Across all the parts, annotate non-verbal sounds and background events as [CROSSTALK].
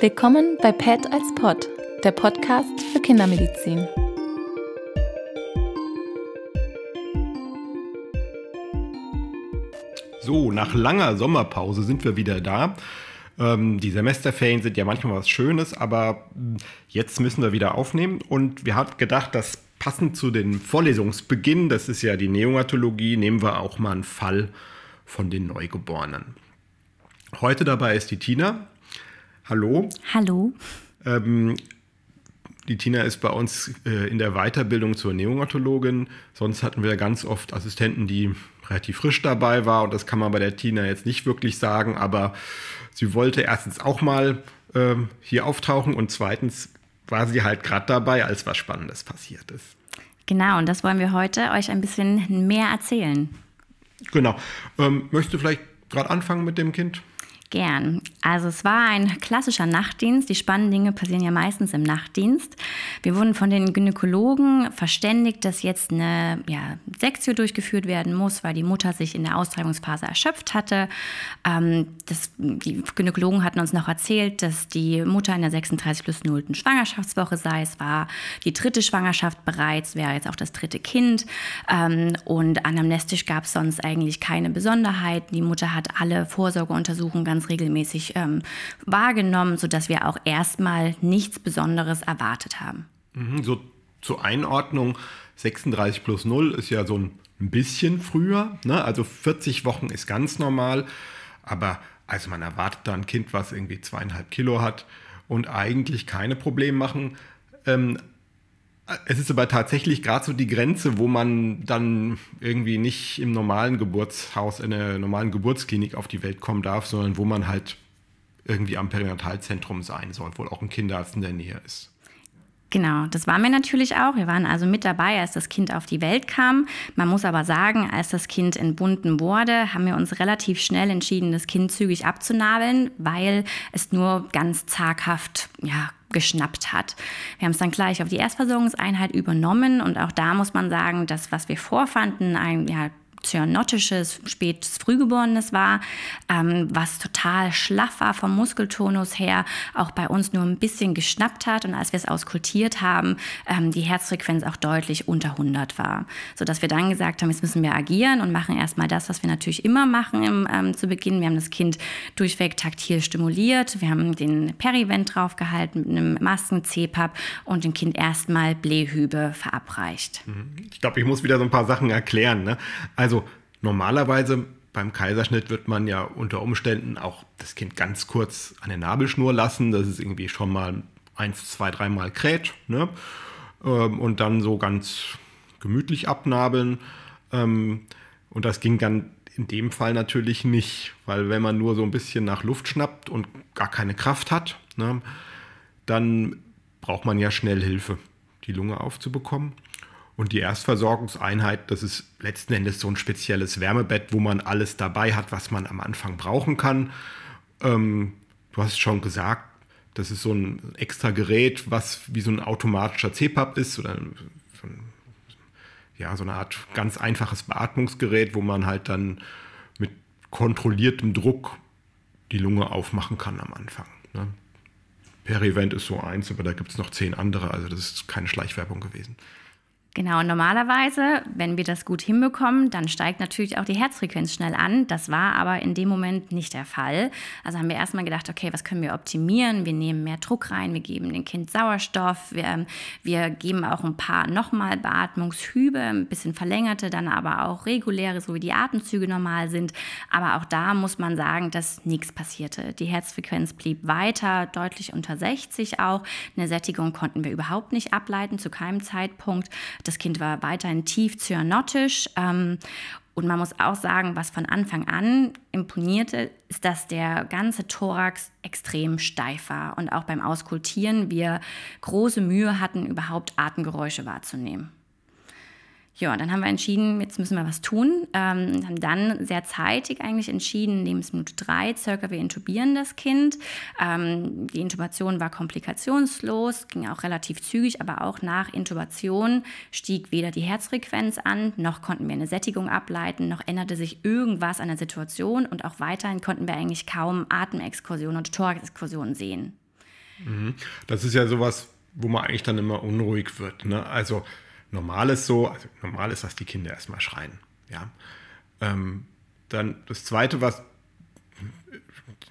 Willkommen bei PET als Pod, der Podcast für Kindermedizin. So, nach langer Sommerpause sind wir wieder da. Ähm, die Semesterferien sind ja manchmal was Schönes, aber hm, jetzt müssen wir wieder aufnehmen. Und wir haben gedacht, dass passend zu den Vorlesungsbeginn, das ist ja die Neonatologie, nehmen wir auch mal einen Fall von den Neugeborenen. Heute dabei ist die Tina. Hallo. Hallo. Ähm, die Tina ist bei uns äh, in der Weiterbildung zur Neonatologin. Sonst hatten wir ganz oft Assistenten, die relativ frisch dabei war. Und das kann man bei der Tina jetzt nicht wirklich sagen. Aber sie wollte erstens auch mal äh, hier auftauchen und zweitens war sie halt gerade dabei, als was Spannendes passiert ist. Genau, und das wollen wir heute euch ein bisschen mehr erzählen. Genau. Ähm, möchtest du vielleicht gerade anfangen mit dem Kind? Gern. Also es war ein klassischer Nachtdienst. Die spannenden Dinge passieren ja meistens im Nachtdienst. Wir wurden von den Gynäkologen verständigt, dass jetzt eine ja, Sektio durchgeführt werden muss, weil die Mutter sich in der Austreibungsphase erschöpft hatte. Ähm, das, die Gynäkologen hatten uns noch erzählt, dass die Mutter in der 36 plus 0. Schwangerschaftswoche sei. Es war die dritte Schwangerschaft bereits, wäre jetzt auch das dritte Kind. Ähm, und anamnestisch gab es sonst eigentlich keine Besonderheiten. Die Mutter hat alle Vorsorgeuntersuchungen ganz ganz regelmäßig ähm, wahrgenommen, sodass wir auch erstmal nichts Besonderes erwartet haben. Mhm, so zur Einordnung, 36 plus 0 ist ja so ein bisschen früher, ne? also 40 Wochen ist ganz normal, aber also man erwartet da ein Kind, was irgendwie zweieinhalb Kilo hat und eigentlich keine Probleme machen. Ähm, es ist aber tatsächlich gerade so die Grenze, wo man dann irgendwie nicht im normalen Geburtshaus, in einer normalen Geburtsklinik auf die Welt kommen darf, sondern wo man halt irgendwie am Perinatalzentrum sein soll, wo auch ein Kinderarzt in der Nähe ist. Genau, das waren wir natürlich auch. Wir waren also mit dabei, als das Kind auf die Welt kam. Man muss aber sagen, als das Kind entbunden wurde, haben wir uns relativ schnell entschieden, das Kind zügig abzunabeln, weil es nur ganz zaghaft ja, geschnappt hat. Wir haben es dann gleich auf die Erstversorgungseinheit übernommen und auch da muss man sagen, das, was wir vorfanden, ein ja, cyanotisches, spätes Frühgeborenes war, ähm, was total schlaff war vom Muskeltonus her, auch bei uns nur ein bisschen geschnappt hat und als wir es auskultiert haben, ähm, die Herzfrequenz auch deutlich unter 100 war, sodass wir dann gesagt haben, jetzt müssen wir agieren und machen erstmal das, was wir natürlich immer machen im, ähm, zu Beginn. Wir haben das Kind durchweg taktil stimuliert, wir haben den Perivent draufgehalten mit einem Masken-CPAP und dem Kind erstmal Blähhübe verabreicht. Mhm. Ich glaube, ich muss wieder so ein paar Sachen erklären. Ne? Also normalerweise beim Kaiserschnitt wird man ja unter Umständen auch das Kind ganz kurz an der Nabelschnur lassen. Das ist irgendwie schon mal eins, zwei, dreimal kräht. Ne? Ähm, und dann so ganz gemütlich abnabeln. Ähm, und das ging dann in dem Fall natürlich nicht, weil wenn man nur so ein bisschen nach Luft schnappt und gar keine Kraft hat, ne, dann braucht man ja schnell Hilfe, die Lunge aufzubekommen. Und die Erstversorgungseinheit, das ist letzten Endes so ein spezielles Wärmebett, wo man alles dabei hat, was man am Anfang brauchen kann. Ähm, du hast schon gesagt, das ist so ein extra Gerät, was wie so ein automatischer CPAP ist oder so, ein, ja, so eine Art ganz einfaches Beatmungsgerät, wo man halt dann mit kontrolliertem Druck die Lunge aufmachen kann am Anfang. Ne? Perivent ist so eins, aber da gibt es noch zehn andere, also das ist keine Schleichwerbung gewesen. Genau, normalerweise, wenn wir das gut hinbekommen, dann steigt natürlich auch die Herzfrequenz schnell an. Das war aber in dem Moment nicht der Fall. Also haben wir erstmal gedacht, okay, was können wir optimieren? Wir nehmen mehr Druck rein, wir geben dem Kind Sauerstoff, wir, ähm, wir geben auch ein paar nochmal Beatmungshübe, ein bisschen verlängerte, dann aber auch reguläre, so wie die Atemzüge normal sind. Aber auch da muss man sagen, dass nichts passierte. Die Herzfrequenz blieb weiter, deutlich unter 60 auch. Eine Sättigung konnten wir überhaupt nicht ableiten, zu keinem Zeitpunkt. Das Kind war weiterhin tief cyanotisch. Ähm, und man muss auch sagen, was von Anfang an imponierte, ist, dass der ganze Thorax extrem steif war und auch beim Auskultieren wir große Mühe hatten, überhaupt Atemgeräusche wahrzunehmen. Ja, dann haben wir entschieden, jetzt müssen wir was tun. Ähm, haben dann sehr zeitig eigentlich entschieden, Lebensminute drei circa, wir intubieren das Kind. Ähm, die Intubation war komplikationslos, ging auch relativ zügig, aber auch nach Intubation stieg weder die Herzfrequenz an, noch konnten wir eine Sättigung ableiten, noch änderte sich irgendwas an der Situation und auch weiterhin konnten wir eigentlich kaum Atemexkursionen und Thoraxexkursionen sehen. Mhm. Das ist ja sowas, wo man eigentlich dann immer unruhig wird. Ne? Also normal ist so, also normal ist, dass die Kinder erstmal schreien. Ja. Ähm, dann das Zweite, was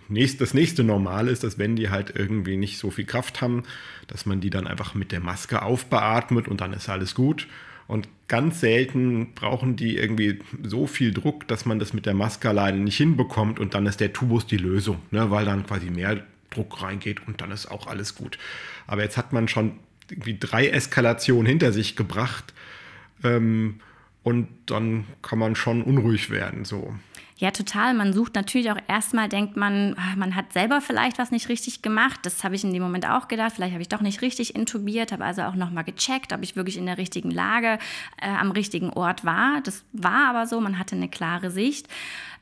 nächst, das nächste Normal ist, dass wenn die halt irgendwie nicht so viel Kraft haben, dass man die dann einfach mit der Maske aufbeatmet und dann ist alles gut. Und ganz selten brauchen die irgendwie so viel Druck, dass man das mit der Maske alleine nicht hinbekommt und dann ist der Tubus die Lösung, ne? weil dann quasi mehr Druck reingeht und dann ist auch alles gut. Aber jetzt hat man schon irgendwie drei Eskalationen hinter sich gebracht. Ähm, und dann kann man schon unruhig werden. So. Ja, total. Man sucht natürlich auch erstmal, denkt man, ah, man hat selber vielleicht was nicht richtig gemacht. Das habe ich in dem Moment auch gedacht. Vielleicht habe ich doch nicht richtig intubiert, habe also auch nochmal gecheckt, ob ich wirklich in der richtigen Lage äh, am richtigen Ort war. Das war aber so, man hatte eine klare Sicht.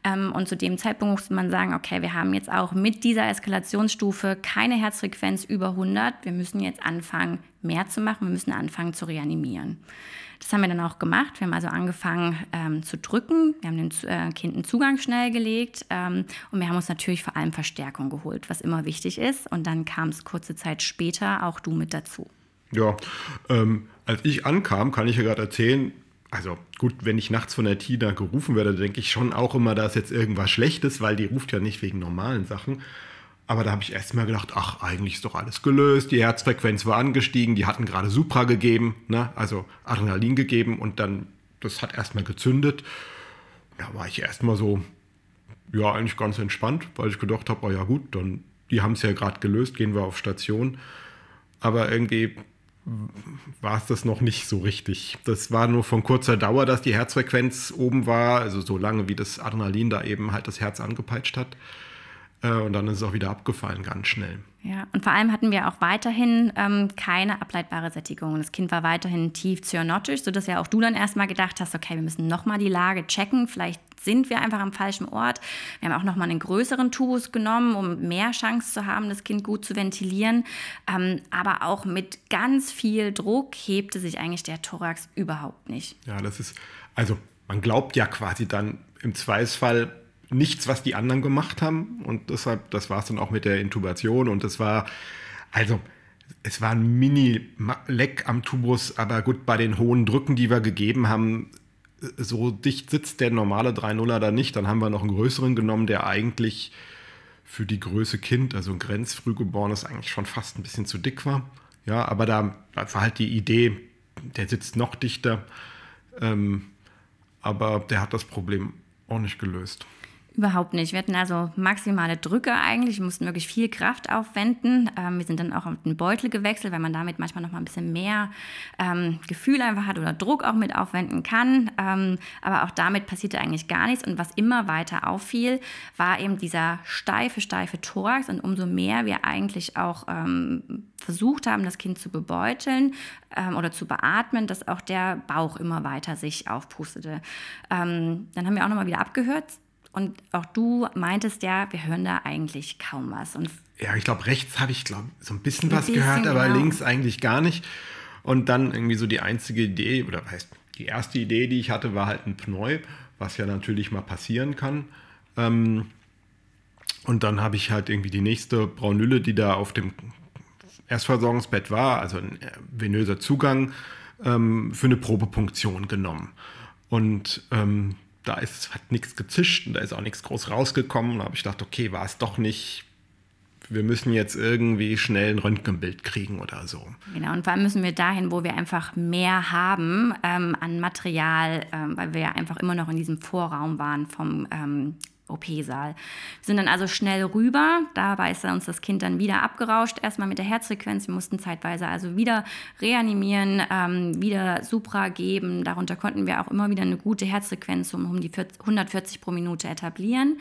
Ähm, und zu dem Zeitpunkt musste man sagen, okay, wir haben jetzt auch mit dieser Eskalationsstufe keine Herzfrequenz über 100. Wir müssen jetzt anfangen, mehr zu machen. Wir müssen anfangen zu reanimieren. Das haben wir dann auch gemacht. Wir haben also angefangen ähm, zu drücken. Wir haben dem äh, Kind einen Zugang schnell gelegt ähm, und wir haben uns natürlich vor allem Verstärkung geholt, was immer wichtig ist. Und dann kam es kurze Zeit später auch du mit dazu. Ja, ähm, als ich ankam, kann ich ja gerade erzählen, also gut, wenn ich nachts von der Tina gerufen werde, denke ich schon auch immer, da ist jetzt irgendwas Schlechtes, weil die ruft ja nicht wegen normalen Sachen. Aber da habe ich erst mal gedacht, ach, eigentlich ist doch alles gelöst, die Herzfrequenz war angestiegen, die hatten gerade Supra gegeben, ne? also Adrenalin gegeben und dann, das hat erstmal gezündet. Da war ich erstmal so, ja, eigentlich ganz entspannt, weil ich gedacht habe, oh ja gut, dann, die haben es ja gerade gelöst, gehen wir auf Station. Aber irgendwie war es das noch nicht so richtig. Das war nur von kurzer Dauer, dass die Herzfrequenz oben war, also so lange wie das Adrenalin da eben halt das Herz angepeitscht hat. Äh, und dann ist es auch wieder abgefallen, ganz schnell. Ja, und vor allem hatten wir auch weiterhin ähm, keine ableitbare Sättigung. Das Kind war weiterhin tief zyanotisch, sodass ja auch du dann erstmal gedacht hast, okay, wir müssen nochmal die Lage checken. Vielleicht sind wir einfach am falschen Ort. Wir haben auch nochmal einen größeren Tubus genommen, um mehr Chance zu haben, das Kind gut zu ventilieren. Ähm, aber auch mit ganz viel Druck hebte sich eigentlich der Thorax überhaupt nicht. Ja, das ist, also man glaubt ja quasi dann im Zweifelsfall, nichts, was die anderen gemacht haben. Und deshalb, das war es dann auch mit der Intubation. Und es war, also, es war ein Mini-Leck am Tubus, aber gut, bei den hohen Drücken, die wir gegeben haben, so dicht sitzt der normale 3-0er da nicht. Dann haben wir noch einen größeren genommen, der eigentlich für die Größe Kind, also ein Grenzfrühgeborenes, eigentlich schon fast ein bisschen zu dick war. Ja, aber da war halt die Idee, der sitzt noch dichter. Ähm, aber der hat das Problem auch nicht gelöst. Überhaupt nicht. Wir hatten also maximale Drücke eigentlich. Wir mussten wirklich viel Kraft aufwenden. Ähm, wir sind dann auch auf den Beutel gewechselt, weil man damit manchmal noch mal ein bisschen mehr ähm, Gefühl einfach hat oder Druck auch mit aufwenden kann. Ähm, aber auch damit passierte eigentlich gar nichts. Und was immer weiter auffiel, war eben dieser steife, steife Thorax. Und umso mehr wir eigentlich auch ähm, versucht haben, das Kind zu bebeuteln ähm, oder zu beatmen, dass auch der Bauch immer weiter sich aufpustete. Ähm, dann haben wir auch noch mal wieder abgehört und auch du meintest ja, wir hören da eigentlich kaum was. Und ja, ich glaube, rechts habe ich glaub, so ein bisschen ein was bisschen, gehört, aber genau. links eigentlich gar nicht. Und dann irgendwie so die einzige Idee, oder heißt, die erste Idee, die ich hatte, war halt ein Pneu, was ja natürlich mal passieren kann. Ähm, und dann habe ich halt irgendwie die nächste Braunülle, die da auf dem Erstversorgungsbett war, also ein venöser Zugang, ähm, für eine Probepunktion genommen. Und ähm, da ist, hat nichts gezischt und da ist auch nichts groß rausgekommen. Da habe ich gedacht, okay, war es doch nicht. Wir müssen jetzt irgendwie schnell ein Röntgenbild kriegen oder so. Genau, und vor allem müssen wir dahin, wo wir einfach mehr haben ähm, an Material, ähm, weil wir ja einfach immer noch in diesem Vorraum waren vom ähm, OP-Saal. Wir sind dann also schnell rüber. Dabei ist uns das Kind dann wieder abgerauscht, erstmal mit der Herzfrequenz. Wir mussten zeitweise also wieder reanimieren, ähm, wieder Supra geben. Darunter konnten wir auch immer wieder eine gute Herzfrequenz um, um die 40, 140 pro Minute etablieren.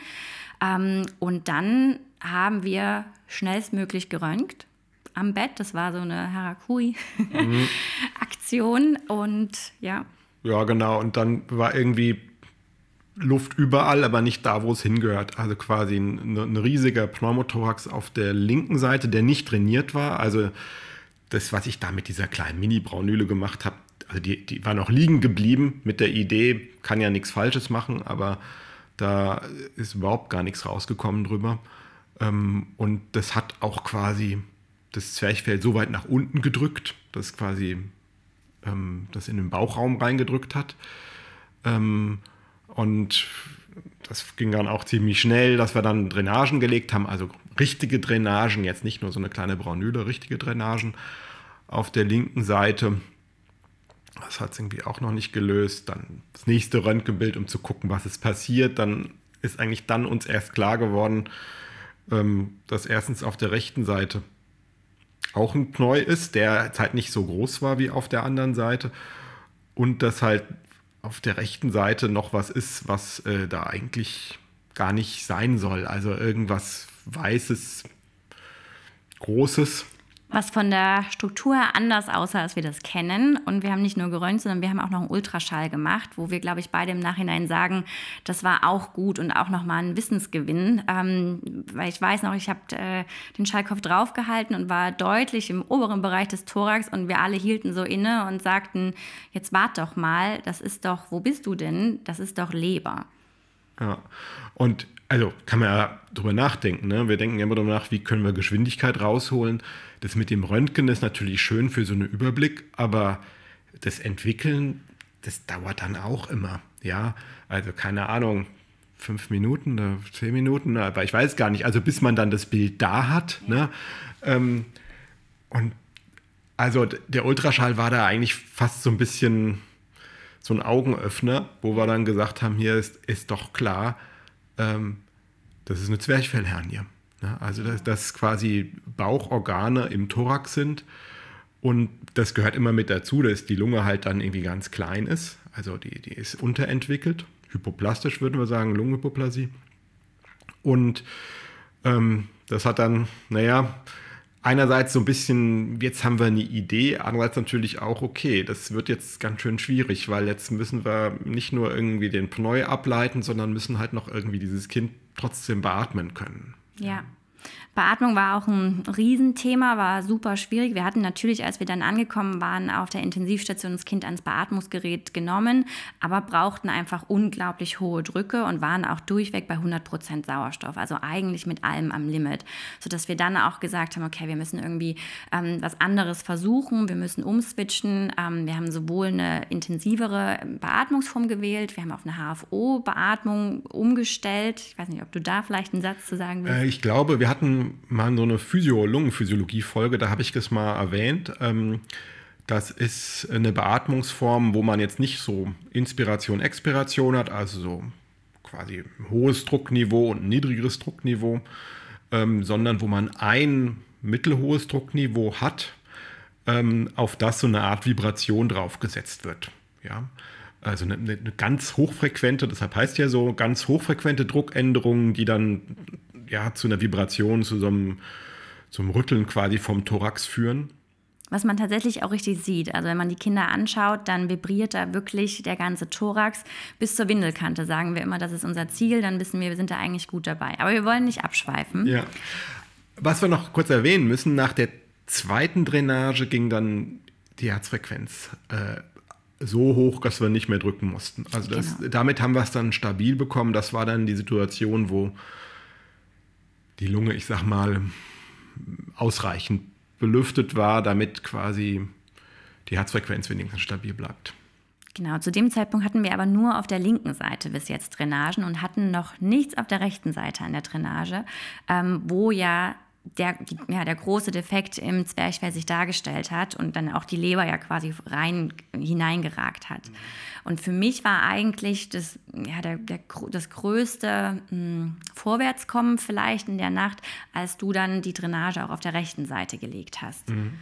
Ähm, und dann haben wir schnellstmöglich geröntgt am Bett. Das war so eine Harakui-Aktion. Mhm. [LAUGHS] und ja, Ja, genau. Und dann war irgendwie Luft überall, aber nicht da, wo es hingehört. Also quasi ein, ein riesiger Pneumothorax auf der linken Seite, der nicht trainiert war. Also das, was ich da mit dieser kleinen Mini-Braunüle gemacht habe, also die, die war noch liegen geblieben mit der Idee, kann ja nichts Falsches machen, aber da ist überhaupt gar nichts rausgekommen drüber. Ähm, und das hat auch quasi das Zwerchfell so weit nach unten gedrückt, dass quasi ähm, das in den Bauchraum reingedrückt hat. Und das ging dann auch ziemlich schnell, dass wir dann Drainagen gelegt haben, also richtige Drainagen, jetzt nicht nur so eine kleine Braunüle, richtige Drainagen auf der linken Seite. Das hat es irgendwie auch noch nicht gelöst. Dann das nächste Röntgenbild, um zu gucken, was ist passiert. Dann ist eigentlich dann uns erst klar geworden, ähm, dass erstens auf der rechten Seite auch ein Pneu ist, der halt nicht so groß war wie auf der anderen Seite. Und dass halt auf der rechten Seite noch was ist, was äh, da eigentlich gar nicht sein soll. Also irgendwas Weißes, Großes. Was von der Struktur anders aussah, als wir das kennen. Und wir haben nicht nur geröntgt, sondern wir haben auch noch einen Ultraschall gemacht, wo wir, glaube ich, beide im Nachhinein sagen, das war auch gut und auch nochmal ein Wissensgewinn. Ähm, weil ich weiß noch, ich habe äh, den Schallkopf draufgehalten und war deutlich im oberen Bereich des Thorax und wir alle hielten so inne und sagten, jetzt wart doch mal, das ist doch, wo bist du denn? Das ist doch Leber. Ja, und also kann man ja drüber nachdenken. Ne? Wir denken ja immer darüber nach, wie können wir Geschwindigkeit rausholen. Das mit dem Röntgen ist natürlich schön für so einen Überblick, aber das Entwickeln, das dauert dann auch immer. Ja, also keine Ahnung, fünf Minuten oder zehn Minuten, aber ich weiß gar nicht. Also bis man dann das Bild da hat. Ne? Ähm, und also der Ultraschall war da eigentlich fast so ein bisschen so ein Augenöffner, wo wir dann gesagt haben, hier ist, ist doch klar, ähm, das ist eine Zwerchfellhernie. Ja, also dass, dass quasi Bauchorgane im Thorax sind und das gehört immer mit dazu, dass die Lunge halt dann irgendwie ganz klein ist. Also die, die ist unterentwickelt, hypoplastisch würden wir sagen, Lungenhypoplasie. Und ähm, das hat dann, naja, einerseits so ein bisschen, jetzt haben wir eine Idee, andererseits natürlich auch, okay, das wird jetzt ganz schön schwierig, weil jetzt müssen wir nicht nur irgendwie den Pneu ableiten, sondern müssen halt noch irgendwie dieses Kind trotzdem beatmen können. Ja. Beatmung war auch ein Riesenthema, war super schwierig. Wir hatten natürlich, als wir dann angekommen waren, auf der Intensivstation das Kind ans Beatmungsgerät genommen, aber brauchten einfach unglaublich hohe Drücke und waren auch durchweg bei 100 Prozent Sauerstoff, also eigentlich mit allem am Limit, sodass wir dann auch gesagt haben, okay, wir müssen irgendwie ähm, was anderes versuchen, wir müssen umswitchen. Ähm, wir haben sowohl eine intensivere Beatmungsform gewählt, wir haben auf eine HFO-Beatmung umgestellt. Ich weiß nicht, ob du da vielleicht einen Satz zu sagen willst. Äh, ich glaube, wir hatten mal so eine Physio Lungenphysiologie-Folge, da habe ich das mal erwähnt. Ähm, das ist eine Beatmungsform, wo man jetzt nicht so Inspiration, Expiration hat, also so quasi hohes Druckniveau und niedrigeres Druckniveau, ähm, sondern wo man ein mittelhohes Druckniveau hat, ähm, auf das so eine Art Vibration draufgesetzt wird. Ja? Also eine, eine ganz hochfrequente, deshalb heißt ja so, ganz hochfrequente Druckänderungen, die dann ja, zu einer Vibration, zu so einem, so einem Rütteln quasi vom Thorax führen. Was man tatsächlich auch richtig sieht. Also wenn man die Kinder anschaut, dann vibriert da wirklich der ganze Thorax bis zur Windelkante. Sagen wir immer, das ist unser Ziel, dann wissen wir, wir sind da eigentlich gut dabei. Aber wir wollen nicht abschweifen. Ja. Was wir noch kurz erwähnen müssen, nach der zweiten Drainage ging dann die Herzfrequenz äh, so hoch, dass wir nicht mehr drücken mussten. Also das, genau. damit haben wir es dann stabil bekommen. Das war dann die Situation, wo die Lunge, ich sag mal, ausreichend belüftet war, damit quasi die Herzfrequenz wenigstens stabil bleibt. Genau, zu dem Zeitpunkt hatten wir aber nur auf der linken Seite bis jetzt Drainagen und hatten noch nichts auf der rechten Seite an der Drainage, ähm, wo ja der, ja, der große Defekt im Zwerchfell sich dargestellt hat und dann auch die Leber ja quasi rein hineingeragt hat. Und für mich war eigentlich das, ja, der, der, das größte mh, hm, Vorwärtskommen vielleicht in der Nacht, als du dann die Drainage auch auf der rechten Seite gelegt hast. Mhm.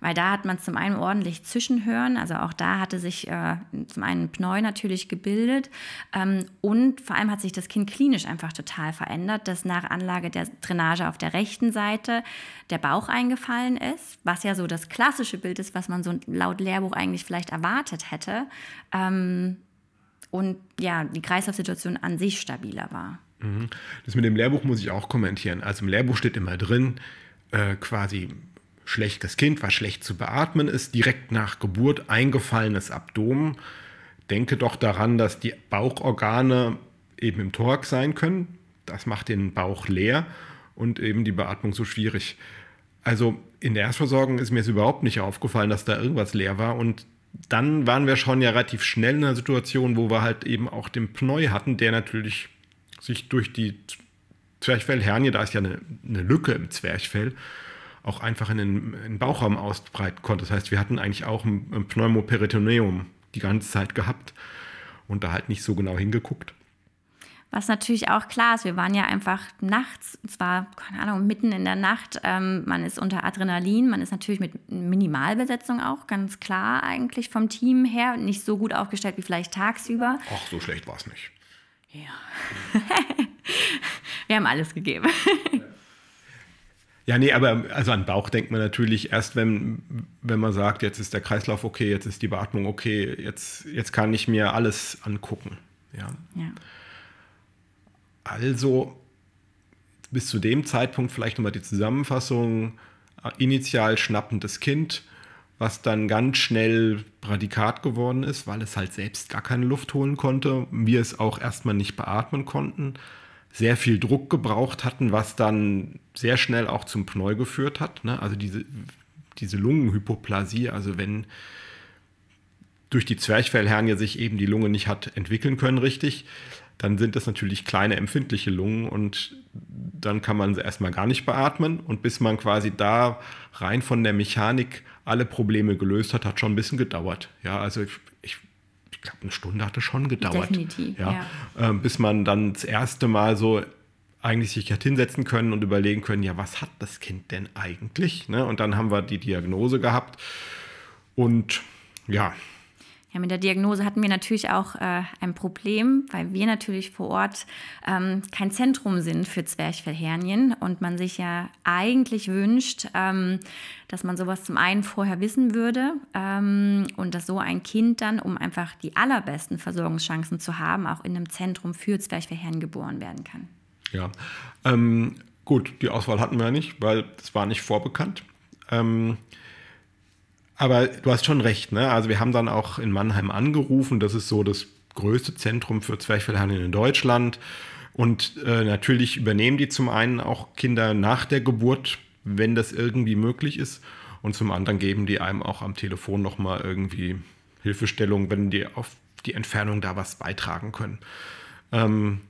Weil da hat man zum einen ordentlich Zwischenhören, also auch da hatte sich äh, zum einen Pneu natürlich gebildet ähm, und vor allem hat sich das Kind klinisch einfach total verändert, dass nach Anlage der Drainage auf der rechten Seite der Bauch eingefallen ist, was ja so das klassische Bild ist, was man so laut Lehrbuch eigentlich vielleicht erwartet hätte. Ähm, und ja, die Kreislaufsituation an sich stabiler war. Mhm. Das mit dem Lehrbuch muss ich auch kommentieren. Also im Lehrbuch steht immer drin, äh, quasi schlechtes Kind, was schlecht zu beatmen ist, direkt nach Geburt eingefallenes Abdomen. Denke doch daran, dass die Bauchorgane eben im Thorax sein können. Das macht den Bauch leer und eben die Beatmung so schwierig. Also in der Erstversorgung ist mir jetzt überhaupt nicht aufgefallen, dass da irgendwas leer war und dann waren wir schon ja relativ schnell in einer Situation, wo wir halt eben auch den Pneu hatten, der natürlich sich durch die Zwerchfellhernie, da ist ja eine, eine Lücke im Zwerchfell, auch einfach in den, in den, Bauchraum ausbreiten konnte. Das heißt, wir hatten eigentlich auch ein, ein Pneumoperitoneum die ganze Zeit gehabt und da halt nicht so genau hingeguckt. Was natürlich auch klar ist, wir waren ja einfach nachts, zwar, keine Ahnung, mitten in der Nacht. Ähm, man ist unter Adrenalin, man ist natürlich mit Minimalbesetzung auch, ganz klar eigentlich vom Team her. Nicht so gut aufgestellt wie vielleicht tagsüber. Ach, so schlecht war es nicht. Ja. [LAUGHS] wir haben alles gegeben. Ja, nee, aber also an Bauch denkt man natürlich erst, wenn, wenn man sagt, jetzt ist der Kreislauf okay, jetzt ist die Beatmung okay, jetzt, jetzt kann ich mir alles angucken. Ja. ja. Also bis zu dem Zeitpunkt vielleicht nochmal die Zusammenfassung. Initial schnappendes Kind, was dann ganz schnell Prädikat geworden ist, weil es halt selbst gar keine Luft holen konnte. Wir es auch erstmal nicht beatmen konnten. Sehr viel Druck gebraucht hatten, was dann sehr schnell auch zum Pneu geführt hat. Ne? Also diese, diese Lungenhypoplasie, also wenn durch die Zwerchfellhernie sich eben die Lunge nicht hat entwickeln können richtig, dann sind das natürlich kleine empfindliche Lungen und dann kann man sie erstmal gar nicht beatmen. Und bis man quasi da rein von der Mechanik alle Probleme gelöst hat, hat schon ein bisschen gedauert. Ja, also ich, ich, glaube, eine Stunde hatte schon gedauert. Definitiv. Ja, ja. Äh, bis man dann das erste Mal so eigentlich sich hat hinsetzen können und überlegen können, ja, was hat das Kind denn eigentlich? Ne? Und dann haben wir die Diagnose gehabt. Und ja, ja, mit der Diagnose hatten wir natürlich auch äh, ein Problem, weil wir natürlich vor Ort ähm, kein Zentrum sind für Zwerchfellhernien und man sich ja eigentlich wünscht, ähm, dass man sowas zum einen vorher wissen würde ähm, und dass so ein Kind dann, um einfach die allerbesten Versorgungschancen zu haben, auch in einem Zentrum für Zwerchfellhernien geboren werden kann. Ja, ähm, gut, die Auswahl hatten wir ja nicht, weil es war nicht vorbekannt. Ähm, aber du hast schon recht, ne? Also wir haben dann auch in Mannheim angerufen. Das ist so das größte Zentrum für Zwerchfellhandel in Deutschland. Und äh, natürlich übernehmen die zum einen auch Kinder nach der Geburt, wenn das irgendwie möglich ist. Und zum anderen geben die einem auch am Telefon nochmal irgendwie Hilfestellung, wenn die auf die Entfernung da was beitragen können. Ähm,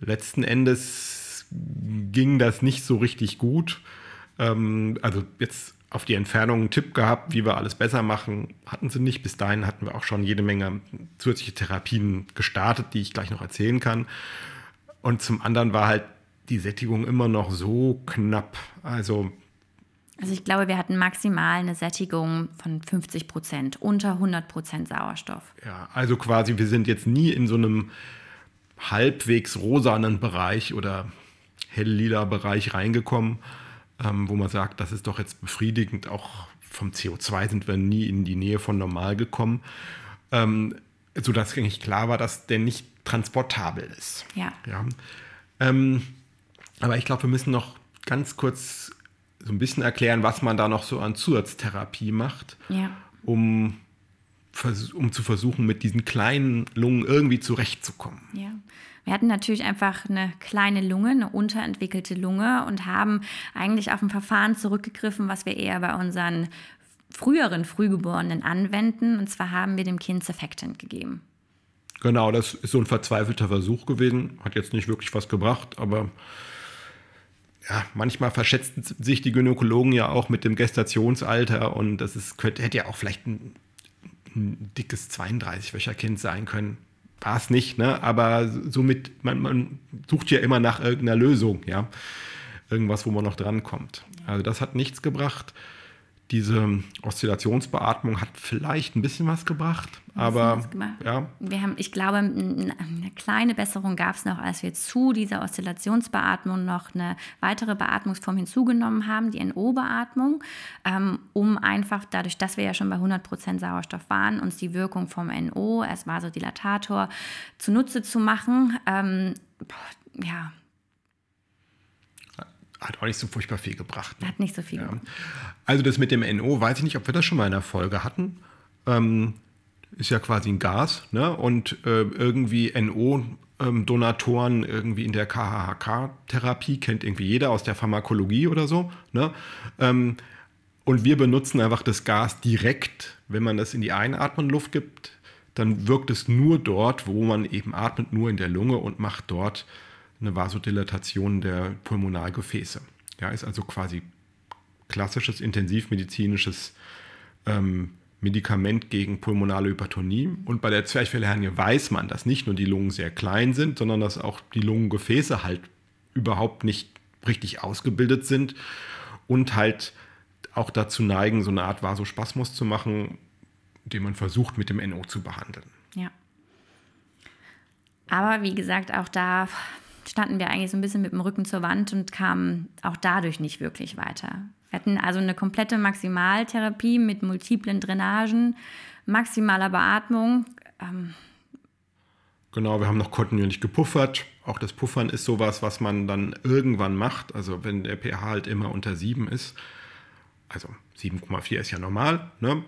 letzten Endes ging das nicht so richtig gut. Ähm, also jetzt auf die Entfernung einen Tipp gehabt, wie wir alles besser machen. Hatten sie nicht. Bis dahin hatten wir auch schon jede Menge zusätzliche Therapien gestartet, die ich gleich noch erzählen kann. Und zum anderen war halt die Sättigung immer noch so knapp. Also also ich glaube, wir hatten maximal eine Sättigung von 50 Prozent, unter 100 Prozent Sauerstoff. Ja, also quasi, wir sind jetzt nie in so einem halbwegs rosanen Bereich oder hell-lila Bereich reingekommen ähm, wo man sagt, das ist doch jetzt befriedigend. Auch vom CO2 sind wir nie in die Nähe von normal gekommen, ähm, sodass eigentlich klar war, dass der nicht transportabel ist. Ja. ja. Ähm, aber ich glaube, wir müssen noch ganz kurz so ein bisschen erklären, was man da noch so an Zusatztherapie macht, ja. um, um zu versuchen, mit diesen kleinen Lungen irgendwie zurechtzukommen. Ja. Wir hatten natürlich einfach eine kleine Lunge, eine unterentwickelte Lunge und haben eigentlich auf ein Verfahren zurückgegriffen, was wir eher bei unseren früheren Frühgeborenen anwenden. Und zwar haben wir dem Kind Surfactant gegeben. Genau, das ist so ein verzweifelter Versuch gewesen. Hat jetzt nicht wirklich was gebracht, aber ja, manchmal verschätzen sich die Gynäkologen ja auch mit dem Gestationsalter und das ist, könnte, hätte ja auch vielleicht ein, ein dickes 32-Wöcher-Kind sein können war es nicht, ne? aber somit, man, man sucht ja immer nach irgendeiner Lösung, ja. Irgendwas, wo man noch drankommt. Also das hat nichts gebracht. Diese Oszillationsbeatmung hat vielleicht ein bisschen was gebracht, aber was gemacht. ja. Wir haben, ich glaube, eine kleine Besserung gab es noch, als wir zu dieser Oszillationsbeatmung noch eine weitere Beatmungsform hinzugenommen haben, die NO-Beatmung, ähm, um einfach dadurch, dass wir ja schon bei 100% Sauerstoff waren, uns die Wirkung vom NO als Vasodilatator zunutze zu machen. Ähm, ja, hat auch nicht so furchtbar viel gebracht. Ne? Hat nicht so viel ja. gebracht. Also das mit dem NO, weiß ich nicht, ob wir das schon mal in der Folge hatten. Ähm, ist ja quasi ein Gas, ne? Und äh, irgendwie NO-Donatoren irgendwie in der KHHK-Therapie kennt irgendwie jeder aus der Pharmakologie oder so, ne? Ähm, und wir benutzen einfach das Gas direkt, wenn man das in die einatmende Luft gibt, dann wirkt es nur dort, wo man eben atmet, nur in der Lunge und macht dort eine Vasodilatation der Pulmonalgefäße. Ja, ist also quasi klassisches intensivmedizinisches ähm, Medikament gegen pulmonale Hypertonie. Und bei der Zwerchfellhernie weiß man, dass nicht nur die Lungen sehr klein sind, sondern dass auch die Lungengefäße halt überhaupt nicht richtig ausgebildet sind und halt auch dazu neigen, so eine Art Vasospasmus zu machen, den man versucht mit dem NO zu behandeln. Ja. Aber wie gesagt, auch da standen wir eigentlich so ein bisschen mit dem Rücken zur Wand und kamen auch dadurch nicht wirklich weiter. Wir hatten also eine komplette Maximaltherapie mit multiplen Drainagen, maximaler Beatmung. Ähm genau, wir haben noch kontinuierlich gepuffert. Auch das Puffern ist sowas, was man dann irgendwann macht. Also wenn der pH halt immer unter 7 ist, also 7,4 ist ja normal, ne?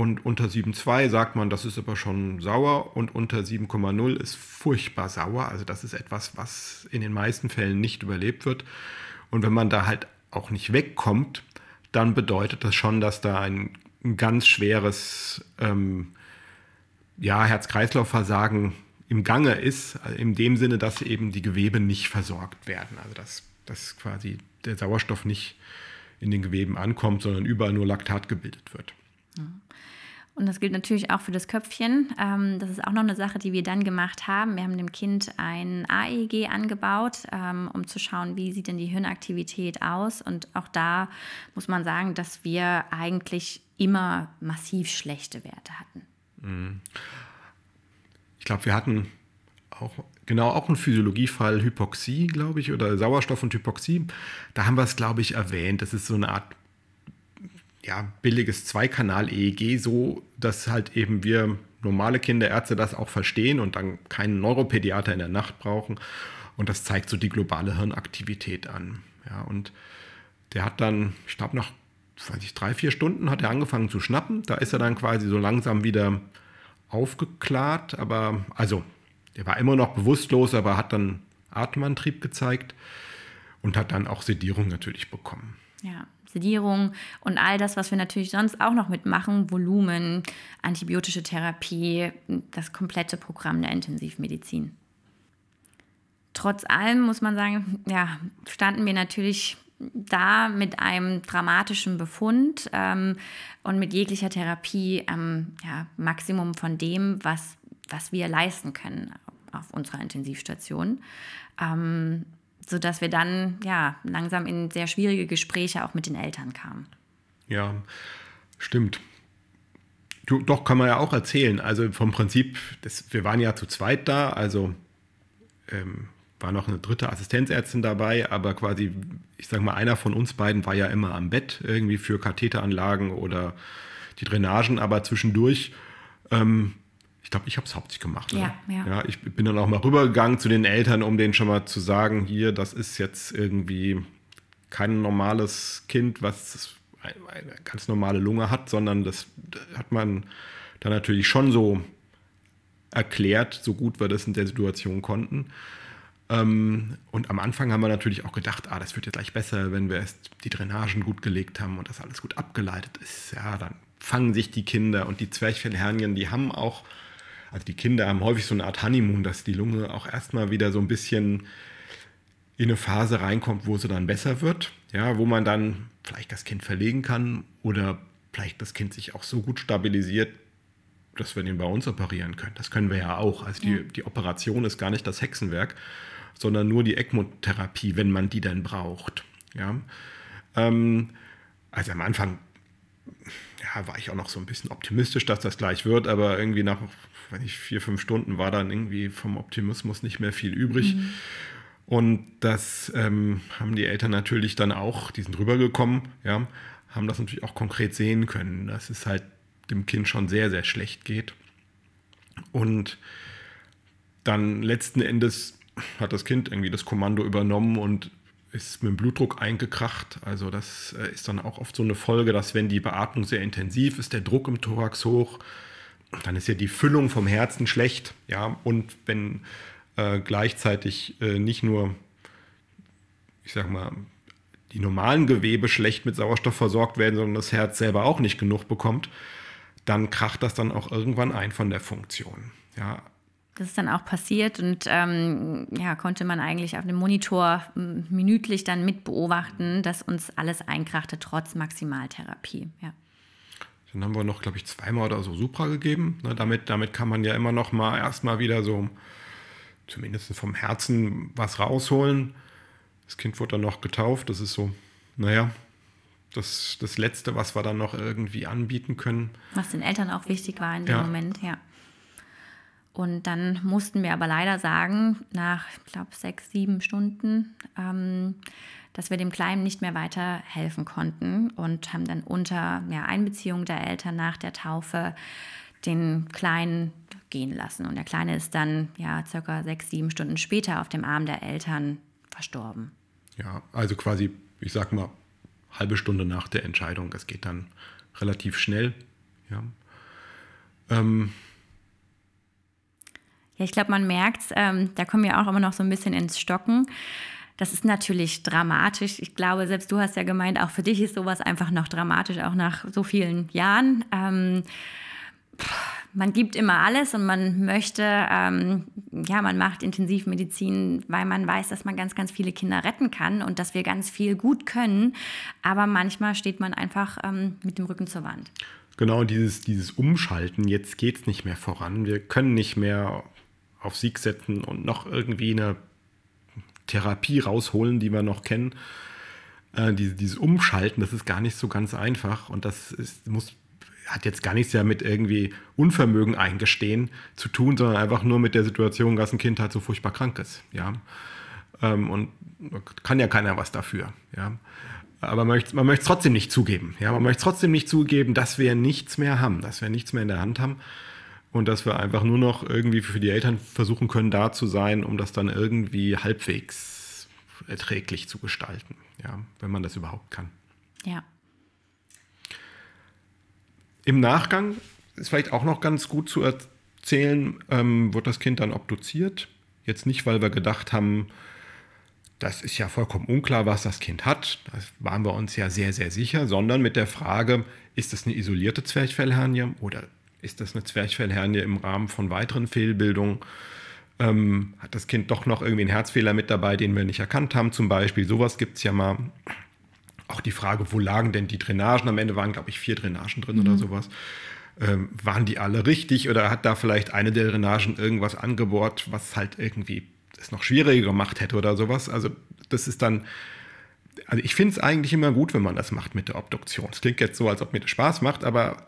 Und unter 7,2 sagt man, das ist aber schon sauer und unter 7,0 ist furchtbar sauer. Also das ist etwas, was in den meisten Fällen nicht überlebt wird. Und wenn man da halt auch nicht wegkommt, dann bedeutet das schon, dass da ein, ein ganz schweres ähm, ja, Herz-Kreislauf-Versagen im Gange ist, in dem Sinne, dass eben die Gewebe nicht versorgt werden. Also dass, dass quasi der Sauerstoff nicht in den Geweben ankommt, sondern überall nur Laktat gebildet wird. Ja. Und das gilt natürlich auch für das Köpfchen. Ähm, das ist auch noch eine Sache, die wir dann gemacht haben. Wir haben dem Kind ein AEG angebaut, ähm, um zu schauen, wie sieht denn die Hirnaktivität aus. Und auch da muss man sagen, dass wir eigentlich immer massiv schlechte Werte hatten. Mhm. Ich glaube, wir hatten auch genau auch einen Physiologiefall Hypoxie, glaube ich, oder Sauerstoff und Hypoxie. Da haben wir es, glaube ich, erwähnt. Das ist so eine Art ja, billiges Zweikanal-EEG, so dass halt eben wir normale Kinderärzte das auch verstehen und dann keinen Neuropädiater in der Nacht brauchen. Und das zeigt so die globale Hirnaktivität an. Ja, und der hat dann, ich glaube, nach weiß ich, drei, vier Stunden hat er angefangen zu schnappen. Da ist er dann quasi so langsam wieder aufgeklärt. Aber, also, er war immer noch bewusstlos, aber hat dann Atemantrieb gezeigt und hat dann auch Sedierung natürlich bekommen. Ja, Sedierung und all das, was wir natürlich sonst auch noch mitmachen, Volumen, antibiotische Therapie, das komplette Programm der Intensivmedizin. Trotz allem muss man sagen, ja, standen wir natürlich da mit einem dramatischen Befund ähm, und mit jeglicher Therapie am ja, Maximum von dem, was, was wir leisten können auf unserer Intensivstation. Ähm, sodass wir dann ja langsam in sehr schwierige Gespräche auch mit den Eltern kamen. Ja, stimmt. Du, doch, kann man ja auch erzählen. Also vom Prinzip, das, wir waren ja zu zweit da, also ähm, war noch eine dritte Assistenzärztin dabei, aber quasi, ich sage mal, einer von uns beiden war ja immer am Bett, irgendwie für Katheteranlagen oder die Drainagen, aber zwischendurch ähm, ich glaube, ich habe es hauptsächlich gemacht. Ja, ja. ja, ich bin dann auch mal rübergegangen zu den Eltern, um denen schon mal zu sagen, hier, das ist jetzt irgendwie kein normales Kind, was eine ganz normale Lunge hat, sondern das hat man dann natürlich schon so erklärt, so gut wir das in der Situation konnten. Ähm, und am Anfang haben wir natürlich auch gedacht, ah, das wird ja gleich besser, wenn wir erst die Drainagen gut gelegt haben und das alles gut abgeleitet ist. Ja, dann fangen sich die Kinder und die Zwerchfellhernien, die haben auch also die Kinder haben häufig so eine Art Honeymoon, dass die Lunge auch erstmal wieder so ein bisschen in eine Phase reinkommt, wo sie dann besser wird, ja, wo man dann vielleicht das Kind verlegen kann oder vielleicht das Kind sich auch so gut stabilisiert, dass wir den bei uns operieren können. Das können wir ja auch. Also die, die Operation ist gar nicht das Hexenwerk, sondern nur die ECMO-Therapie, wenn man die dann braucht. Ja. Ähm, also am Anfang ja, war ich auch noch so ein bisschen optimistisch, dass das gleich wird, aber irgendwie nach, weiß ich, vier, fünf Stunden war dann irgendwie vom Optimismus nicht mehr viel übrig. Mhm. Und das ähm, haben die Eltern natürlich dann auch, die sind rübergekommen, ja, haben das natürlich auch konkret sehen können, dass es halt dem Kind schon sehr, sehr schlecht geht. Und dann letzten Endes hat das Kind irgendwie das Kommando übernommen und ist mit dem Blutdruck eingekracht. Also das äh, ist dann auch oft so eine Folge, dass wenn die Beatmung sehr intensiv ist, der Druck im Thorax hoch, dann ist ja die Füllung vom Herzen schlecht. Ja, und wenn äh, gleichzeitig äh, nicht nur, ich sag mal, die normalen Gewebe schlecht mit Sauerstoff versorgt werden, sondern das Herz selber auch nicht genug bekommt, dann kracht das dann auch irgendwann ein von der Funktion. Ja, das ist dann auch passiert und ähm, ja, konnte man eigentlich auf dem Monitor minütlich dann mit beobachten, dass uns alles einkrachte, trotz Maximaltherapie. Ja. Dann haben wir noch, glaube ich, zweimal oder so Supra gegeben. Ne, damit, damit kann man ja immer noch mal erstmal wieder so, zumindest vom Herzen, was rausholen. Das Kind wurde dann noch getauft. Das ist so, naja, das, das Letzte, was wir dann noch irgendwie anbieten können. Was den Eltern auch wichtig war in dem ja. Moment, ja. Und dann mussten wir aber leider sagen, nach, ich glaube, sechs, sieben Stunden, ähm, dass wir dem Kleinen nicht mehr weiter helfen konnten und haben dann unter ja, Einbeziehung der Eltern nach der Taufe den Kleinen gehen lassen. Und der Kleine ist dann ja circa sechs, sieben Stunden später auf dem Arm der Eltern verstorben. Ja, also quasi, ich sag mal, halbe Stunde nach der Entscheidung. Es geht dann relativ schnell. Ja. Ähm, ja, ich glaube, man merkt ähm, da kommen wir auch immer noch so ein bisschen ins Stocken. Das ist natürlich dramatisch. Ich glaube, selbst du hast ja gemeint, auch für dich ist sowas einfach noch dramatisch, auch nach so vielen Jahren. Ähm, man gibt immer alles und man möchte, ähm, ja, man macht Intensivmedizin, weil man weiß, dass man ganz, ganz viele Kinder retten kann und dass wir ganz viel gut können. Aber manchmal steht man einfach ähm, mit dem Rücken zur Wand. Genau, dieses, dieses Umschalten, jetzt geht es nicht mehr voran. Wir können nicht mehr auf Sieg setzen und noch irgendwie eine Therapie rausholen, die wir noch kennen. Äh, diese, dieses Umschalten, das ist gar nicht so ganz einfach und das ist, muss, hat jetzt gar nichts ja mit irgendwie Unvermögen eingestehen zu tun, sondern einfach nur mit der Situation, dass ein Kind halt so furchtbar krank ist. Ja? Ähm, und kann ja keiner was dafür. Ja? Aber man möchte, es trotzdem nicht zugeben. Ja? Man möchte trotzdem nicht zugeben, dass wir nichts mehr haben, dass wir nichts mehr in der Hand haben und dass wir einfach nur noch irgendwie für die Eltern versuchen können, da zu sein, um das dann irgendwie halbwegs erträglich zu gestalten, ja, wenn man das überhaupt kann. Ja. Im Nachgang ist vielleicht auch noch ganz gut zu erzählen, ähm, wird das Kind dann obduziert. Jetzt nicht, weil wir gedacht haben, das ist ja vollkommen unklar, was das Kind hat. Da waren wir uns ja sehr, sehr sicher, sondern mit der Frage, ist das eine isolierte Zwerchfellhernie oder ist das eine Zwerchfellhernie im Rahmen von weiteren Fehlbildungen? Ähm, hat das Kind doch noch irgendwie einen Herzfehler mit dabei, den wir nicht erkannt haben, zum Beispiel? Sowas gibt es ja mal. Auch die Frage, wo lagen denn die Drainagen? Am Ende waren, glaube ich, vier Drainagen drin mhm. oder sowas. Ähm, waren die alle richtig oder hat da vielleicht eine der Drainagen irgendwas angebohrt, was halt irgendwie es noch schwieriger gemacht hätte oder sowas? Also, das ist dann. Also, ich finde es eigentlich immer gut, wenn man das macht mit der Obduktion. Es klingt jetzt so, als ob mir das Spaß macht, aber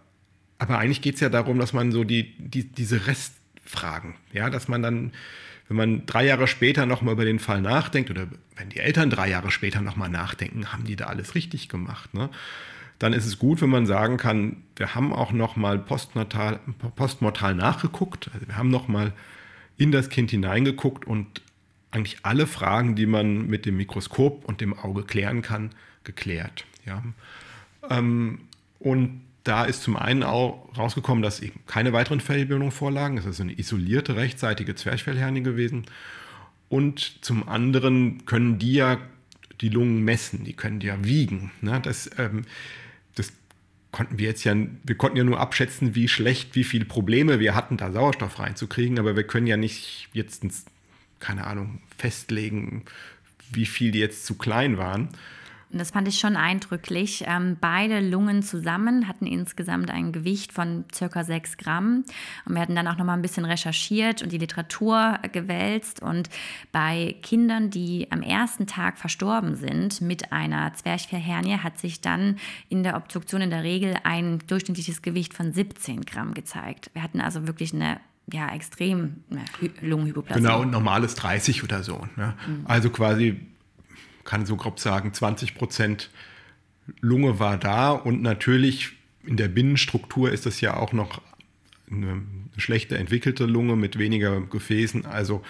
aber eigentlich geht es ja darum, dass man so die, die, diese Restfragen, ja, dass man dann, wenn man drei Jahre später nochmal über den Fall nachdenkt oder wenn die Eltern drei Jahre später nochmal nachdenken, haben die da alles richtig gemacht, ne? dann ist es gut, wenn man sagen kann, wir haben auch nochmal postmortal, postmortal nachgeguckt, also wir haben nochmal in das Kind hineingeguckt und eigentlich alle Fragen, die man mit dem Mikroskop und dem Auge klären kann, geklärt. Ja. Ähm, und da ist zum einen auch rausgekommen, dass eben keine weiteren Fehlbildungen vorlagen. Es ist eine isolierte rechtsseitige Zwerchfellhernie gewesen. Und zum anderen können die ja die Lungen messen, die können die ja wiegen. Ne? Das, ähm, das konnten wir jetzt ja, wir konnten ja nur abschätzen, wie schlecht, wie viele Probleme wir hatten, da Sauerstoff reinzukriegen, aber wir können ja nicht jetzt, keine Ahnung, festlegen, wie viel die jetzt zu klein waren. Das fand ich schon eindrücklich. Ähm, beide Lungen zusammen hatten insgesamt ein Gewicht von circa 6 Gramm. Und wir hatten dann auch noch mal ein bisschen recherchiert und die Literatur gewälzt. Und bei Kindern, die am ersten Tag verstorben sind mit einer Zwerchfellhernie, hat sich dann in der Obduktion in der Regel ein durchschnittliches Gewicht von 17 Gramm gezeigt. Wir hatten also wirklich eine ja, extrem Lungenhypoplasie. Genau, und normales 30 oder so. Ne? Mhm. Also quasi kann so grob sagen, 20 Prozent Lunge war da und natürlich in der Binnenstruktur ist das ja auch noch eine schlechter entwickelte Lunge mit weniger Gefäßen. Also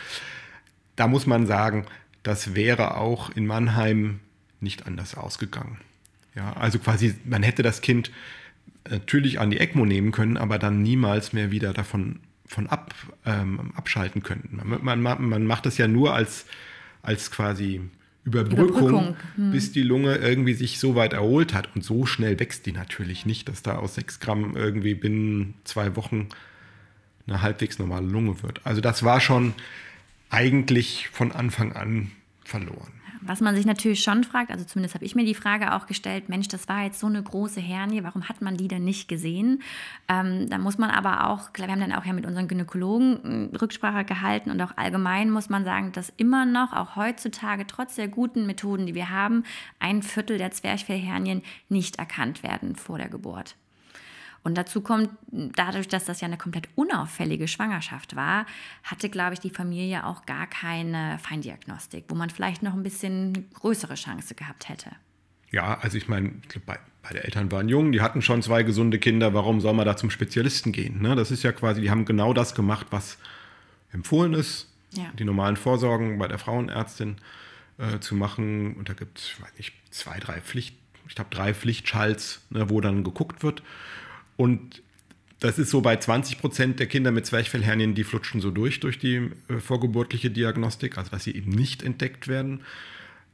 da muss man sagen, das wäre auch in Mannheim nicht anders ausgegangen. Ja, also quasi, man hätte das Kind natürlich an die ECMO nehmen können, aber dann niemals mehr wieder davon von ab, ähm, abschalten können. Man, man, man macht das ja nur als, als quasi Überbrückung, Überbrückung. Hm. bis die Lunge irgendwie sich so weit erholt hat. Und so schnell wächst die natürlich nicht, dass da aus sechs Gramm irgendwie binnen zwei Wochen eine halbwegs normale Lunge wird. Also das war schon eigentlich von Anfang an verloren. Was man sich natürlich schon fragt, also zumindest habe ich mir die Frage auch gestellt, Mensch, das war jetzt so eine große Hernie, warum hat man die denn nicht gesehen? Ähm, da muss man aber auch, klar, wir haben dann auch ja mit unseren Gynäkologen hm, Rücksprache gehalten und auch allgemein muss man sagen, dass immer noch, auch heutzutage, trotz der guten Methoden, die wir haben, ein Viertel der Zwerchfellhernien nicht erkannt werden vor der Geburt. Und dazu kommt, dadurch, dass das ja eine komplett unauffällige Schwangerschaft war, hatte, glaube ich, die Familie auch gar keine Feindiagnostik, wo man vielleicht noch ein bisschen größere Chance gehabt hätte. Ja, also ich meine, bei, beide Eltern waren jung, die hatten schon zwei gesunde Kinder, warum soll man da zum Spezialisten gehen? Ne? Das ist ja quasi, die haben genau das gemacht, was empfohlen ist, ja. die normalen Vorsorgen bei der Frauenärztin äh, zu machen. Und da gibt es, weiß nicht, zwei, drei Pflicht, ich glaube drei Pflichtschalts, ne, wo dann geguckt wird. Und das ist so bei 20 Prozent der Kinder mit Zwerchfellhernien, die flutschen so durch, durch die äh, vorgeburtliche Diagnostik, also dass sie eben nicht entdeckt werden.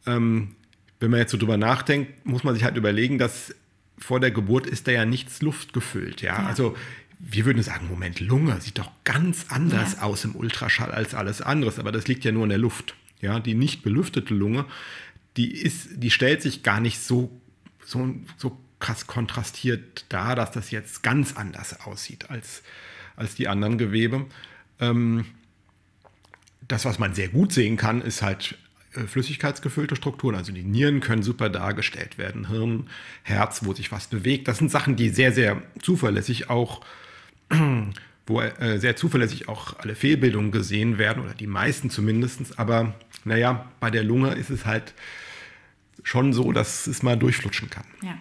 Ähm, wenn man jetzt so drüber nachdenkt, muss man sich halt überlegen, dass vor der Geburt ist da ja nichts luftgefüllt. Ja? ja. Also wir würden sagen, Moment, Lunge sieht doch ganz anders ja. aus im Ultraschall als alles andere, aber das liegt ja nur in der Luft. Ja, die nicht belüftete Lunge, die ist, die stellt sich gar nicht so, so, so krass kontrastiert da, dass das jetzt ganz anders aussieht als, als die anderen Gewebe. Ähm, das, was man sehr gut sehen kann, ist halt äh, flüssigkeitsgefüllte Strukturen. Also die Nieren können super dargestellt werden, Hirn, Herz, wo sich was bewegt. Das sind Sachen, die sehr, sehr zuverlässig auch, [CLEARS THROAT] wo äh, sehr zuverlässig auch alle Fehlbildungen gesehen werden, oder die meisten zumindest. Aber naja, bei der Lunge ist es halt schon so, dass es mal durchflutschen kann. Ja.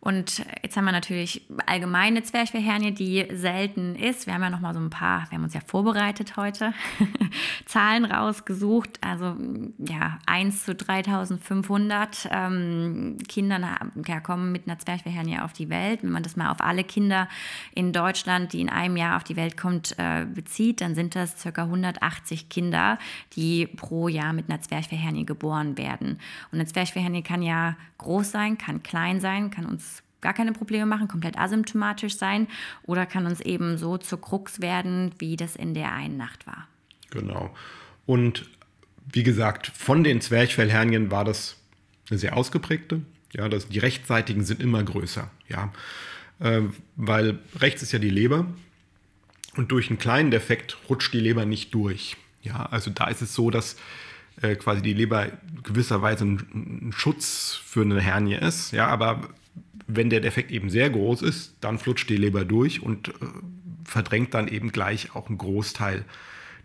Und jetzt haben wir natürlich allgemeine Zwerchfellhernie, die selten ist. Wir haben ja noch mal so ein paar, wir haben uns ja vorbereitet heute, [LAUGHS] Zahlen rausgesucht. Also ja, 1 zu 3500 ähm, Kinder ja, kommen mit einer Zwerchfellhernie auf die Welt. Wenn man das mal auf alle Kinder in Deutschland, die in einem Jahr auf die Welt kommt, äh, bezieht, dann sind das ca. 180 Kinder, die pro Jahr mit einer Zwerchfellhernie geboren werden. Und eine Zwerchfellhernie kann ja groß sein, kann klein sein, kann uns gar keine Probleme machen, komplett asymptomatisch sein oder kann uns eben so zur Krux werden, wie das in der einen Nacht war. Genau. Und wie gesagt, von den Zwerchfellhernien war das eine sehr ausgeprägte. Ja, das, die rechtsseitigen sind immer größer. Ja, äh, weil rechts ist ja die Leber und durch einen kleinen Defekt rutscht die Leber nicht durch. Ja, also da ist es so, dass äh, quasi die Leber gewisserweise ein, ein Schutz für eine Hernie ist. Ja, aber wenn der Defekt eben sehr groß ist, dann flutscht die Leber durch und äh, verdrängt dann eben gleich auch einen Großteil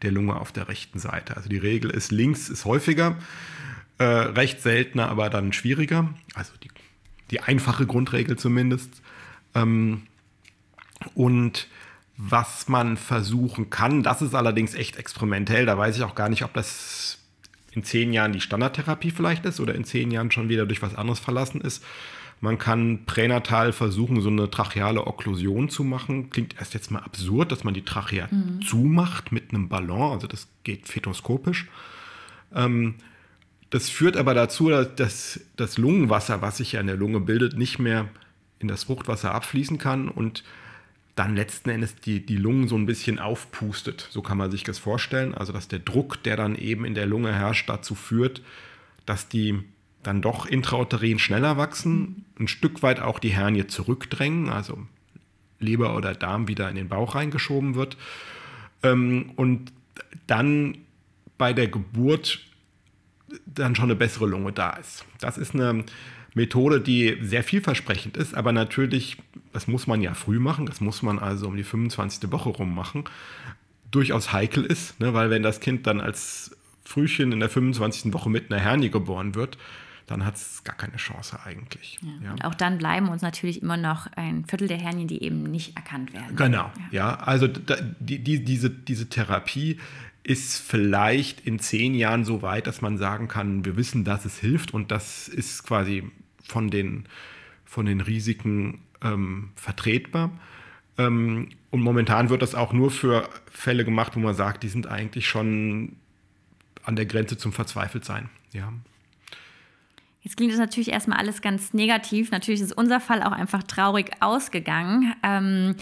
der Lunge auf der rechten Seite. Also die Regel ist, links ist häufiger, äh, rechts seltener, aber dann schwieriger. Also die, die einfache Grundregel zumindest. Ähm, und was man versuchen kann, das ist allerdings echt experimentell. Da weiß ich auch gar nicht, ob das in zehn Jahren die Standardtherapie vielleicht ist oder in zehn Jahren schon wieder durch was anderes verlassen ist. Man kann pränatal versuchen, so eine tracheale Okklusion zu machen. Klingt erst jetzt mal absurd, dass man die Trachea mhm. zumacht mit einem Ballon. Also das geht fetoskopisch. Ähm, das führt aber dazu, dass das Lungenwasser, was sich ja in der Lunge bildet, nicht mehr in das Fruchtwasser abfließen kann und dann letzten Endes die, die Lungen so ein bisschen aufpustet. So kann man sich das vorstellen. Also dass der Druck, der dann eben in der Lunge herrscht, dazu führt, dass die dann doch intrauterin schneller wachsen, ein Stück weit auch die Hernie zurückdrängen, also Leber oder Darm wieder in den Bauch reingeschoben wird. Ähm, und dann bei der Geburt dann schon eine bessere Lunge da ist. Das ist eine Methode, die sehr vielversprechend ist, aber natürlich, das muss man ja früh machen, das muss man also um die 25. Woche rum machen, durchaus heikel ist, ne, weil wenn das Kind dann als Frühchen in der 25. Woche mit einer Hernie geboren wird, dann hat es gar keine Chance eigentlich. Ja, ja. Und auch dann bleiben uns natürlich immer noch ein Viertel der Hernien, die eben nicht erkannt werden. Genau, ja. ja also da, die, die, diese, diese Therapie ist vielleicht in zehn Jahren so weit, dass man sagen kann, wir wissen, dass es hilft und das ist quasi von den, von den Risiken ähm, vertretbar. Ähm, und momentan wird das auch nur für Fälle gemacht, wo man sagt, die sind eigentlich schon an der Grenze zum Verzweifeltsein. Ja. Jetzt klingt das natürlich erstmal alles ganz negativ. Natürlich ist unser Fall auch einfach traurig ausgegangen. Ähm,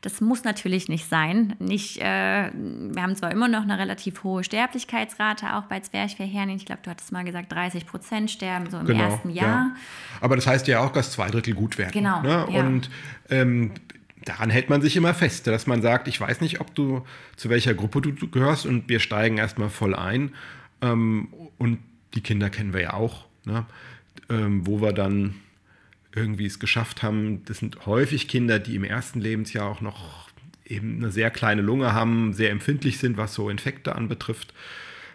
das muss natürlich nicht sein. Nicht, äh, wir haben zwar immer noch eine relativ hohe Sterblichkeitsrate auch bei Zwerchfellhernien. Ich glaube, du hattest mal gesagt, 30 Prozent sterben so im genau, ersten Jahr. Ja. Aber das heißt ja auch, dass zwei Drittel gut werden. Genau. Ne? Ja. Und ähm, daran hält man sich immer fest, dass man sagt, ich weiß nicht, ob du zu welcher Gruppe du gehörst und wir steigen erstmal voll ein. Ähm, und die Kinder kennen wir ja auch ne? ähm, wo wir dann irgendwie es geschafft haben. Das sind häufig Kinder, die im ersten Lebensjahr auch noch eben eine sehr kleine Lunge haben, sehr empfindlich sind, was so Infekte anbetrifft.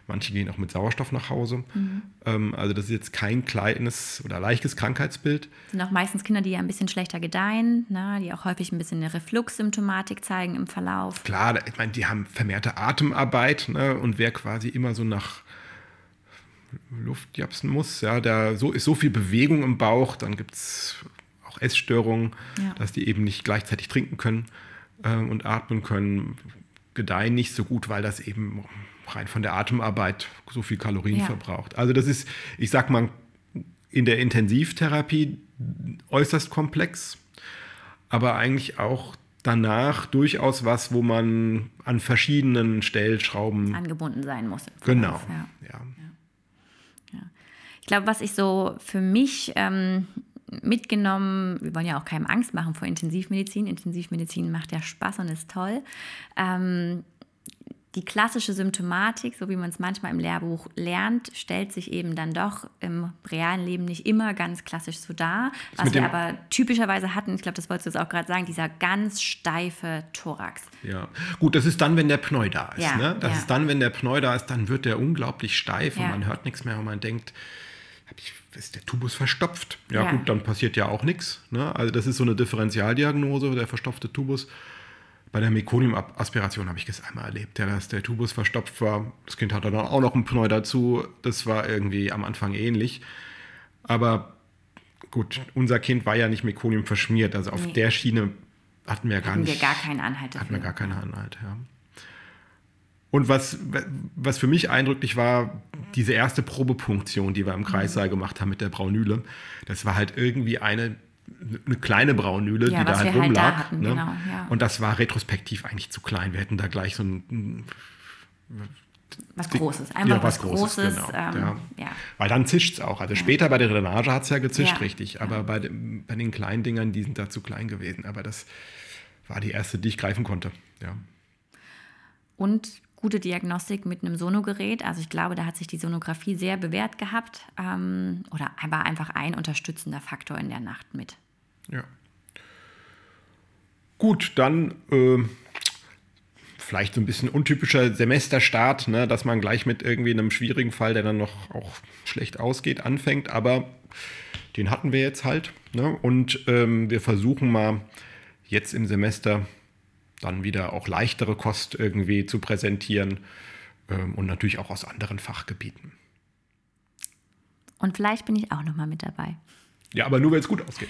Manche gehen auch mit Sauerstoff nach Hause. Mhm. Ähm, also das ist jetzt kein kleines oder leichtes Krankheitsbild. Das sind auch meistens Kinder, die ja ein bisschen schlechter gedeihen, ne? die auch häufig ein bisschen eine Refluxsymptomatik zeigen im Verlauf. Klar, ich meine, die haben vermehrte Atemarbeit ne? und wer quasi immer so nach Luft japsen muss. Ja, da so, ist so viel Bewegung im Bauch, dann gibt es auch Essstörungen, ja. dass die eben nicht gleichzeitig trinken können äh, und atmen können, gedeihen nicht so gut, weil das eben rein von der Atemarbeit so viel Kalorien ja. verbraucht. Also das ist, ich sag mal, in der Intensivtherapie äußerst komplex, aber eigentlich auch danach durchaus was, wo man an verschiedenen Stellschrauben angebunden sein muss. Genau. Ja. ja glaube, was ich so für mich ähm, mitgenommen, wir wollen ja auch keinem Angst machen vor Intensivmedizin. Intensivmedizin macht ja Spaß und ist toll. Ähm, die klassische Symptomatik, so wie man es manchmal im Lehrbuch lernt, stellt sich eben dann doch im realen Leben nicht immer ganz klassisch so dar. Was wir aber typischerweise hatten, ich glaube, das wolltest du jetzt auch gerade sagen, dieser ganz steife Thorax. Ja, gut, das ist dann, wenn der Pneu da ist. Ja, ne? Das ja. ist dann, wenn der Pneu da ist, dann wird der unglaublich steif ja. und man hört nichts mehr und man denkt, ich, ist der Tubus verstopft? Ja, ja, gut, dann passiert ja auch nichts. Ne? Also das ist so eine Differentialdiagnose, der verstopfte Tubus. Bei der Mekonium-Aspiration habe ich das einmal erlebt, ja, dass der Tubus verstopft war. Das Kind hatte dann auch noch ein Pneu dazu. Das war irgendwie am Anfang ähnlich. Aber gut, unser Kind war ja nicht Mekonium verschmiert. Also auf nee. der Schiene hatten wir gar hatten nicht. Wir gar keinen Anhalt dafür. Hatten wir gar keinen Anhalt, ja. Und was, was für mich eindrücklich war, diese erste Probepunktion, die wir im Kreissaal mhm. gemacht haben mit der Braunüle, das war halt irgendwie eine, eine kleine Braunüle, ja, die da halt rumlag. Halt hatten, ne? genau, ja. Und das war retrospektiv eigentlich zu klein. Wir hätten da gleich so ein was Großes, einfach ja, was, was Großes. Großes genau. ähm. Weil dann zischt es auch. Also später bei der Drainage hat es ja gezischt, richtig. Aber bei, dem, bei den kleinen Dingern, die sind da zu klein gewesen. Aber das war die erste, die ich greifen konnte. Ja. Und gute Diagnostik mit einem Sonogerät. Also ich glaube, da hat sich die Sonographie sehr bewährt gehabt ähm, oder war einfach ein unterstützender Faktor in der Nacht mit. Ja. Gut, dann äh, vielleicht so ein bisschen untypischer Semesterstart, ne, dass man gleich mit irgendwie einem schwierigen Fall, der dann noch auch schlecht ausgeht, anfängt. Aber den hatten wir jetzt halt. Ne? Und ähm, wir versuchen mal jetzt im Semester dann wieder auch leichtere Kost irgendwie zu präsentieren ähm, und natürlich auch aus anderen Fachgebieten. Und vielleicht bin ich auch noch mal mit dabei. Ja, aber nur, wenn es gut ausgeht.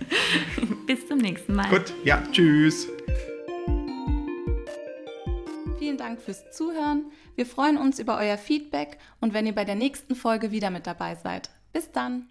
[LAUGHS] Bis zum nächsten Mal. Gut, ja, tschüss. Vielen Dank fürs Zuhören. Wir freuen uns über euer Feedback und wenn ihr bei der nächsten Folge wieder mit dabei seid. Bis dann.